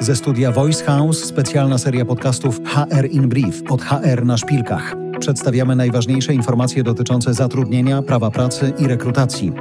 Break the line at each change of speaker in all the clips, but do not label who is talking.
Ze studia Voice House specjalna seria podcastów HR in Brief od HR na szpilkach. Przedstawiamy najważniejsze informacje dotyczące zatrudnienia, prawa pracy i rekrutacji.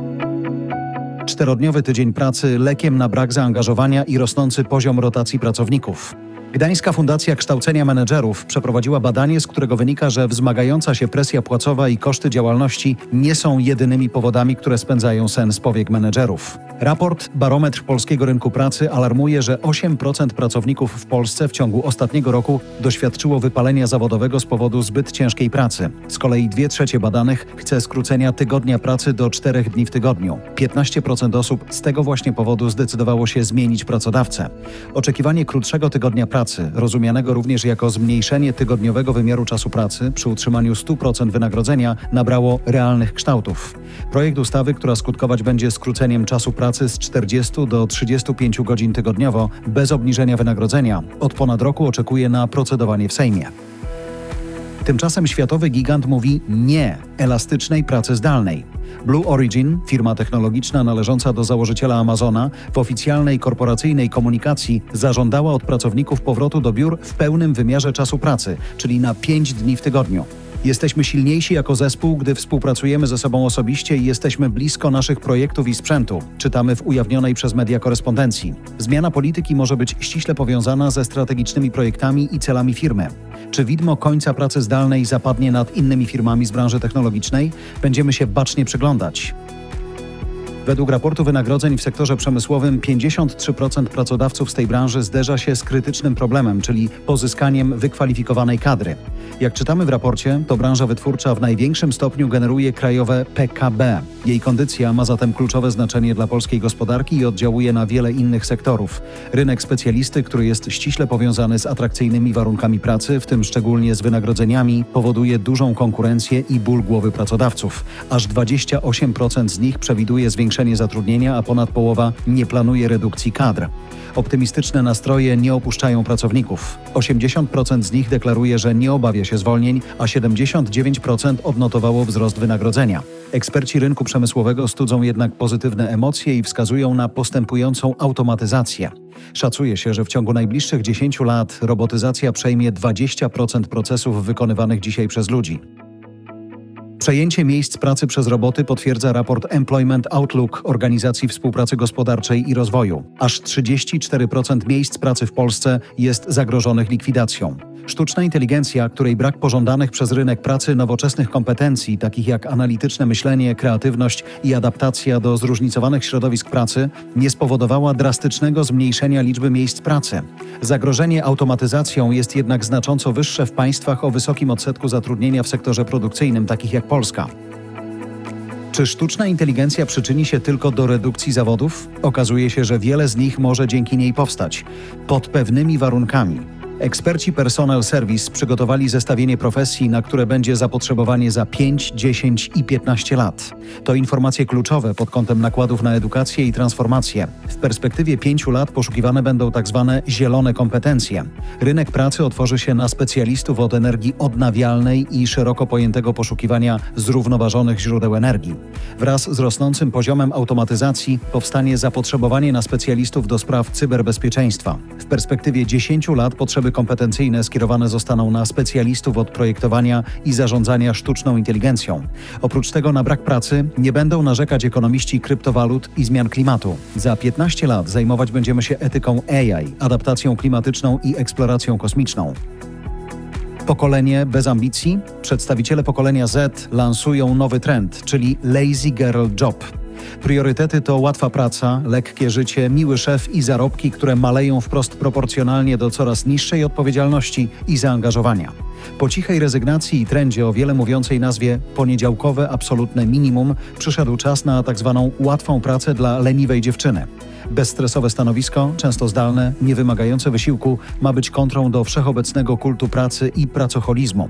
Czterodniowy tydzień pracy lekiem na brak zaangażowania i rosnący poziom rotacji pracowników. Gdańska Fundacja Kształcenia Menedżerów przeprowadziła badanie, z którego wynika, że wzmagająca się presja płacowa i koszty działalności nie są jedynymi powodami, które spędzają sen z powiek menedżerów. Raport Barometr Polskiego Rynku Pracy alarmuje, że 8% pracowników w Polsce w ciągu ostatniego roku doświadczyło wypalenia zawodowego z powodu zbyt ciężkiej pracy. Z kolei 2 trzecie badanych chce skrócenia tygodnia pracy do 4 dni w tygodniu. 15% osób z tego właśnie powodu zdecydowało się zmienić pracodawcę. Oczekiwanie krótszego tygodnia pracy, rozumianego również jako zmniejszenie tygodniowego wymiaru czasu pracy przy utrzymaniu 100% wynagrodzenia, nabrało realnych kształtów. Projekt ustawy, która skutkować będzie skróceniem czasu pracy, pracy z 40 do 35 godzin tygodniowo bez obniżenia wynagrodzenia. Od ponad roku oczekuje na procedowanie w Sejmie. Tymczasem światowy gigant mówi nie elastycznej pracy zdalnej. Blue Origin, firma technologiczna należąca do założyciela Amazona, w oficjalnej korporacyjnej komunikacji zażądała od pracowników powrotu do biur w pełnym wymiarze czasu pracy, czyli na 5 dni w tygodniu. Jesteśmy silniejsi jako zespół, gdy współpracujemy ze sobą osobiście i jesteśmy blisko naszych projektów i sprzętu, czytamy w ujawnionej przez media korespondencji. Zmiana polityki może być ściśle powiązana ze strategicznymi projektami i celami firmy. Czy widmo końca pracy zdalnej zapadnie nad innymi firmami z branży technologicznej? Będziemy się bacznie przyglądać. Według raportu wynagrodzeń w sektorze przemysłowym 53% pracodawców z tej branży zderza się z krytycznym problemem, czyli pozyskaniem wykwalifikowanej kadry. Jak czytamy w raporcie, to branża wytwórcza w największym stopniu generuje krajowe PKB. Jej kondycja ma zatem kluczowe znaczenie dla polskiej gospodarki i oddziałuje na wiele innych sektorów. Rynek specjalisty, który jest ściśle powiązany z atrakcyjnymi warunkami pracy, w tym szczególnie z wynagrodzeniami, powoduje dużą konkurencję i ból głowy pracodawców. Aż 28% z nich przewiduje zwiększenie zatrudnienia, a ponad połowa nie planuje redukcji kadr. Optymistyczne nastroje nie opuszczają pracowników. 80% z nich deklaruje, że nie obawia się zwolnień, a 79% odnotowało wzrost wynagrodzenia. Eksperci rynku przemysłowego studzą jednak pozytywne emocje i wskazują na postępującą automatyzację. Szacuje się, że w ciągu najbliższych 10 lat robotyzacja przejmie 20% procesów wykonywanych dzisiaj przez ludzi. Przejęcie miejsc pracy przez roboty potwierdza raport Employment Outlook Organizacji Współpracy Gospodarczej i Rozwoju. Aż 34% miejsc pracy w Polsce jest zagrożonych likwidacją. Sztuczna inteligencja, której brak pożądanych przez rynek pracy nowoczesnych kompetencji, takich jak analityczne myślenie, kreatywność i adaptacja do zróżnicowanych środowisk pracy, nie spowodowała drastycznego zmniejszenia liczby miejsc pracy. Zagrożenie automatyzacją jest jednak znacząco wyższe w państwach o wysokim odsetku zatrudnienia w sektorze produkcyjnym, takich jak Polska. Czy sztuczna inteligencja przyczyni się tylko do redukcji zawodów? Okazuje się, że wiele z nich może dzięki niej powstać pod pewnymi warunkami. Eksperci Personal Service przygotowali zestawienie profesji, na które będzie zapotrzebowanie za 5, 10 i 15 lat. To informacje kluczowe pod kątem nakładów na edukację i transformację. W perspektywie 5 lat poszukiwane będą tzw. Tak zielone kompetencje. Rynek pracy otworzy się na specjalistów od energii odnawialnej i szeroko pojętego poszukiwania zrównoważonych źródeł energii. Wraz z rosnącym poziomem automatyzacji powstanie zapotrzebowanie na specjalistów do spraw cyberbezpieczeństwa. W perspektywie 10 lat potrzeby kompetencyjne skierowane zostaną na specjalistów od projektowania i zarządzania sztuczną inteligencją. Oprócz tego na brak pracy nie będą narzekać ekonomiści kryptowalut i zmian klimatu. Za 15 lat zajmować będziemy się etyką AI, adaptacją klimatyczną i eksploracją kosmiczną. Pokolenie bez ambicji? Przedstawiciele pokolenia Z lansują nowy trend, czyli Lazy Girl Job. Priorytety to łatwa praca, lekkie życie, miły szef i zarobki, które maleją wprost proporcjonalnie do coraz niższej odpowiedzialności i zaangażowania. Po cichej rezygnacji i trendzie o wiele mówiącej nazwie poniedziałkowe absolutne minimum przyszedł czas na tak zwaną łatwą pracę dla leniwej dziewczyny. Bezstresowe stanowisko, często zdalne, niewymagające wysiłku, ma być kontrą do wszechobecnego kultu pracy i pracocholizmu.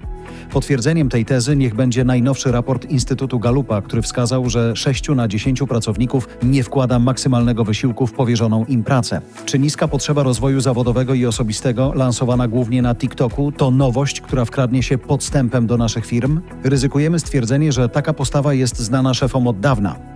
Potwierdzeniem tej tezy niech będzie najnowszy raport Instytutu Galupa, który wskazał, że 6 na 10 pracowników nie wkłada maksymalnego wysiłku w powierzoną im pracę. Czy niska potrzeba rozwoju zawodowego i osobistego, lansowana głównie na TikToku, to nowość, która wkradnie się podstępem do naszych firm? Ryzykujemy stwierdzenie, że taka postawa jest znana szefom od dawna.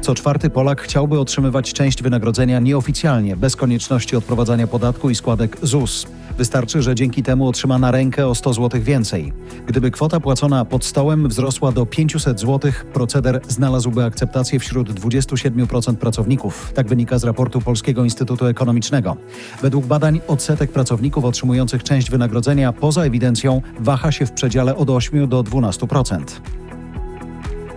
Co czwarty Polak chciałby otrzymywać część wynagrodzenia nieoficjalnie, bez konieczności odprowadzania podatku i składek ZUS. Wystarczy, że dzięki temu otrzyma na rękę o 100 zł więcej. Gdyby kwota płacona pod stołem wzrosła do 500 zł, proceder znalazłby akceptację wśród 27% pracowników. Tak wynika z raportu Polskiego Instytutu Ekonomicznego. Według badań odsetek pracowników otrzymujących część wynagrodzenia poza ewidencją waha się w przedziale od 8 do 12%.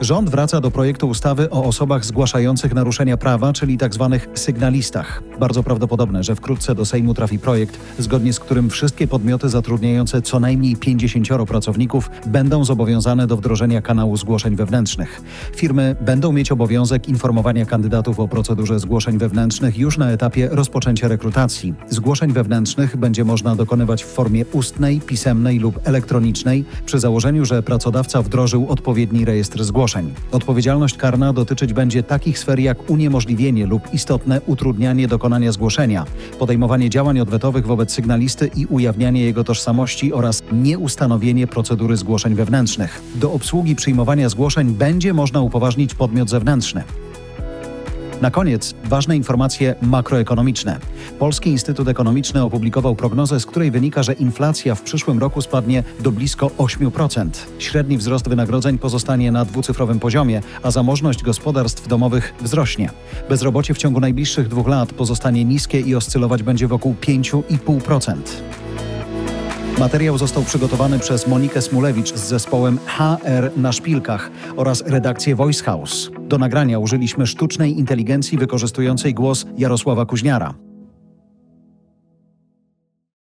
Rząd wraca do projektu ustawy o osobach zgłaszających naruszenia prawa, czyli tzw. Tak sygnalistach. Bardzo prawdopodobne, że wkrótce do Sejmu trafi projekt, zgodnie z którym wszystkie podmioty zatrudniające co najmniej 50 pracowników będą zobowiązane do wdrożenia kanału zgłoszeń wewnętrznych. Firmy będą mieć obowiązek informowania kandydatów o procedurze zgłoszeń wewnętrznych już na etapie rozpoczęcia rekrutacji. Zgłoszeń wewnętrznych będzie można dokonywać w formie ustnej, pisemnej lub elektronicznej, przy założeniu, że pracodawca wdrożył odpowiedni rejestr zgłoszeń zgłoszeń. Odpowiedzialność karna dotyczyć będzie takich sfer jak uniemożliwienie lub istotne utrudnianie dokonania zgłoszenia, podejmowanie działań odwetowych wobec sygnalisty i ujawnianie jego tożsamości oraz nieustanowienie procedury zgłoszeń wewnętrznych. Do obsługi przyjmowania zgłoszeń będzie można upoważnić podmiot zewnętrzny. Na koniec ważne informacje makroekonomiczne. Polski Instytut Ekonomiczny opublikował prognozę, z której wynika, że inflacja w przyszłym roku spadnie do blisko 8%. Średni wzrost wynagrodzeń pozostanie na dwucyfrowym poziomie, a zamożność gospodarstw domowych wzrośnie. Bezrobocie w ciągu najbliższych dwóch lat pozostanie niskie i oscylować będzie wokół 5,5%. Materiał został przygotowany przez Monikę Smulewicz z zespołem HR na szpilkach oraz redakcję Voice House. Do nagrania użyliśmy sztucznej inteligencji wykorzystującej głos Jarosława Kuźniara.